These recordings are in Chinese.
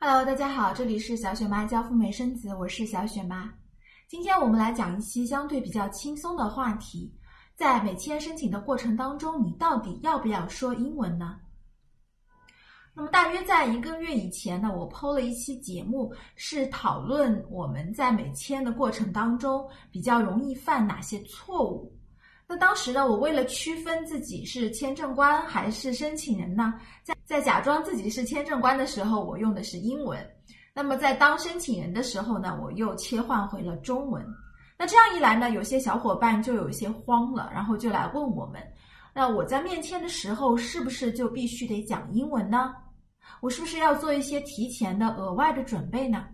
Hello，大家好，这里是小雪妈教赴美生子，我是小雪妈。今天我们来讲一期相对比较轻松的话题，在美签申请的过程当中，你到底要不要说英文呢？那么大约在一个月以前呢，我剖了一期节目，是讨论我们在美签的过程当中比较容易犯哪些错误。那当时呢，我为了区分自己是签证官还是申请人呢，在在假装自己是签证官的时候，我用的是英文；那么在当申请人的时候呢，我又切换回了中文。那这样一来呢，有些小伙伴就有一些慌了，然后就来问我们：那我在面签的时候是不是就必须得讲英文呢？我是不是要做一些提前的额外的准备呢？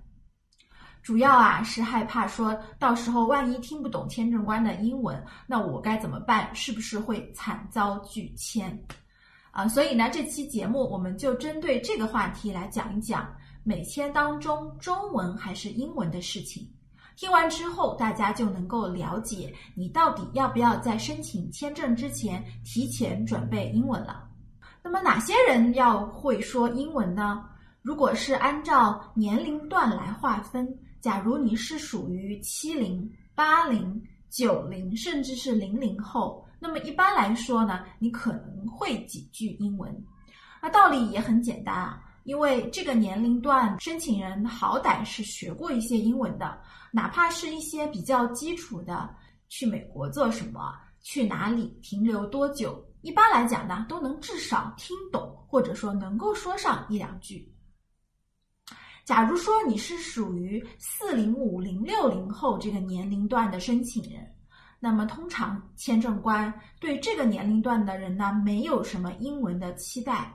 主要啊是害怕说到时候万一听不懂签证官的英文，那我该怎么办？是不是会惨遭拒签？啊，所以呢，这期节目我们就针对这个话题来讲一讲美签当中中文还是英文的事情。听完之后，大家就能够了解你到底要不要在申请签证之前提前准备英文了。那么哪些人要会说英文呢？如果是按照年龄段来划分。假如你是属于七零、八零、九零，甚至是零零后，那么一般来说呢，你可能会几句英文。那道理也很简单啊，因为这个年龄段申请人好歹是学过一些英文的，哪怕是一些比较基础的，去美国做什么，去哪里停留多久，一般来讲呢，都能至少听懂，或者说能够说上一两句。假如说你是属于四零五零六零后这个年龄段的申请人，那么通常签证官对这个年龄段的人呢，没有什么英文的期待，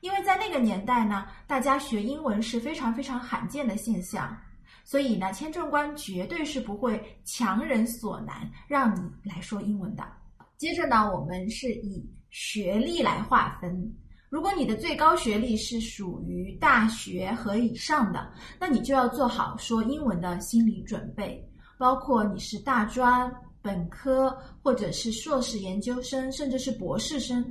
因为在那个年代呢，大家学英文是非常非常罕见的现象，所以呢，签证官绝对是不会强人所难让你来说英文的。接着呢，我们是以学历来划分。如果你的最高学历是属于大学和以上的，那你就要做好说英文的心理准备，包括你是大专、本科，或者是硕士研究生，甚至是博士生。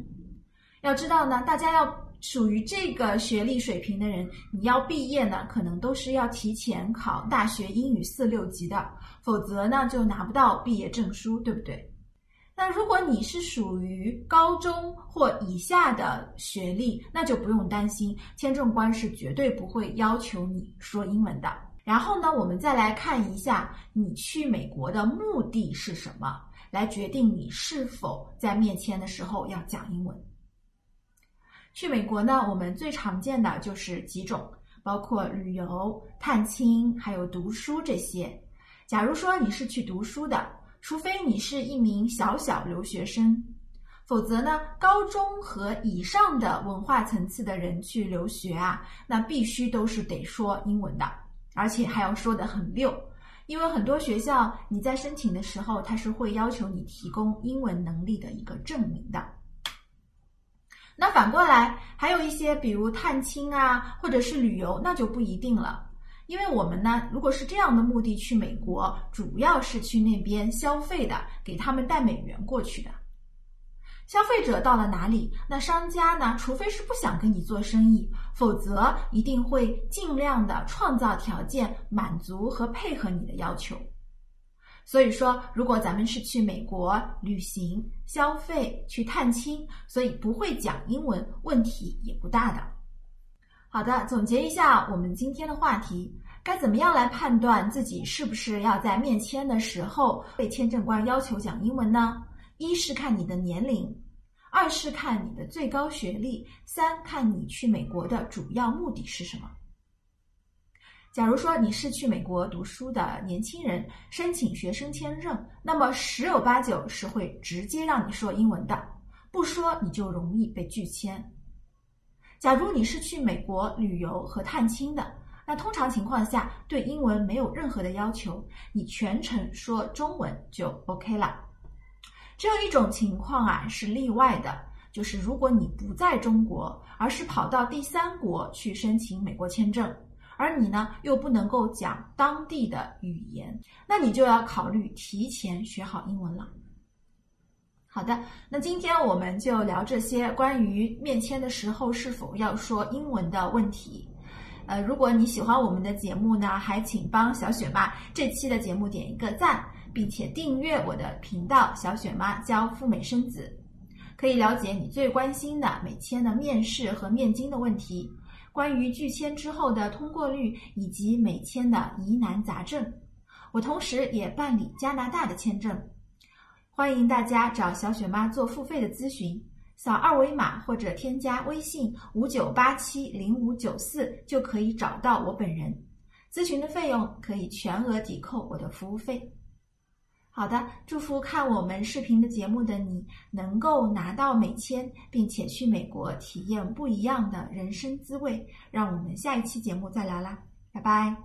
要知道呢，大家要属于这个学历水平的人，你要毕业呢，可能都是要提前考大学英语四六级的，否则呢就拿不到毕业证书，对不对？那如果你是属于高中或以下的学历，那就不用担心，签证官是绝对不会要求你说英文的。然后呢，我们再来看一下你去美国的目的是什么，来决定你是否在面签的时候要讲英文。去美国呢，我们最常见的就是几种，包括旅游、探亲，还有读书这些。假如说你是去读书的。除非你是一名小小留学生，否则呢，高中和以上的文化层次的人去留学啊，那必须都是得说英文的，而且还要说得很溜。因为很多学校你在申请的时候，他是会要求你提供英文能力的一个证明的。那反过来，还有一些比如探亲啊，或者是旅游，那就不一定了。因为我们呢，如果是这样的目的去美国，主要是去那边消费的，给他们带美元过去的。消费者到了哪里，那商家呢，除非是不想跟你做生意，否则一定会尽量的创造条件，满足和配合你的要求。所以说，如果咱们是去美国旅行、消费、去探亲，所以不会讲英文，问题也不大的。好的，总结一下我们今天的话题。该怎么样来判断自己是不是要在面签的时候被签证官要求讲英文呢？一是看你的年龄，二是看你的最高学历，三看你去美国的主要目的是什么。假如说你是去美国读书的年轻人，申请学生签证，那么十有八九是会直接让你说英文的，不说你就容易被拒签。假如你是去美国旅游和探亲的。那通常情况下，对英文没有任何的要求，你全程说中文就 OK 了。只有一种情况啊是例外的，就是如果你不在中国，而是跑到第三国去申请美国签证，而你呢又不能够讲当地的语言，那你就要考虑提前学好英文了。好的，那今天我们就聊这些关于面签的时候是否要说英文的问题。呃，如果你喜欢我们的节目呢，还请帮小雪妈这期的节目点一个赞，并且订阅我的频道“小雪妈教赴美生子”，可以了解你最关心的美签的面试和面经的问题，关于拒签之后的通过率以及美签的疑难杂症。我同时也办理加拿大的签证，欢迎大家找小雪妈做付费的咨询。扫二维码或者添加微信五九八七零五九四就可以找到我本人。咨询的费用可以全额抵扣我的服务费。好的，祝福看我们视频的节目的你能够拿到美签，并且去美国体验不一样的人生滋味。让我们下一期节目再聊啦，拜拜。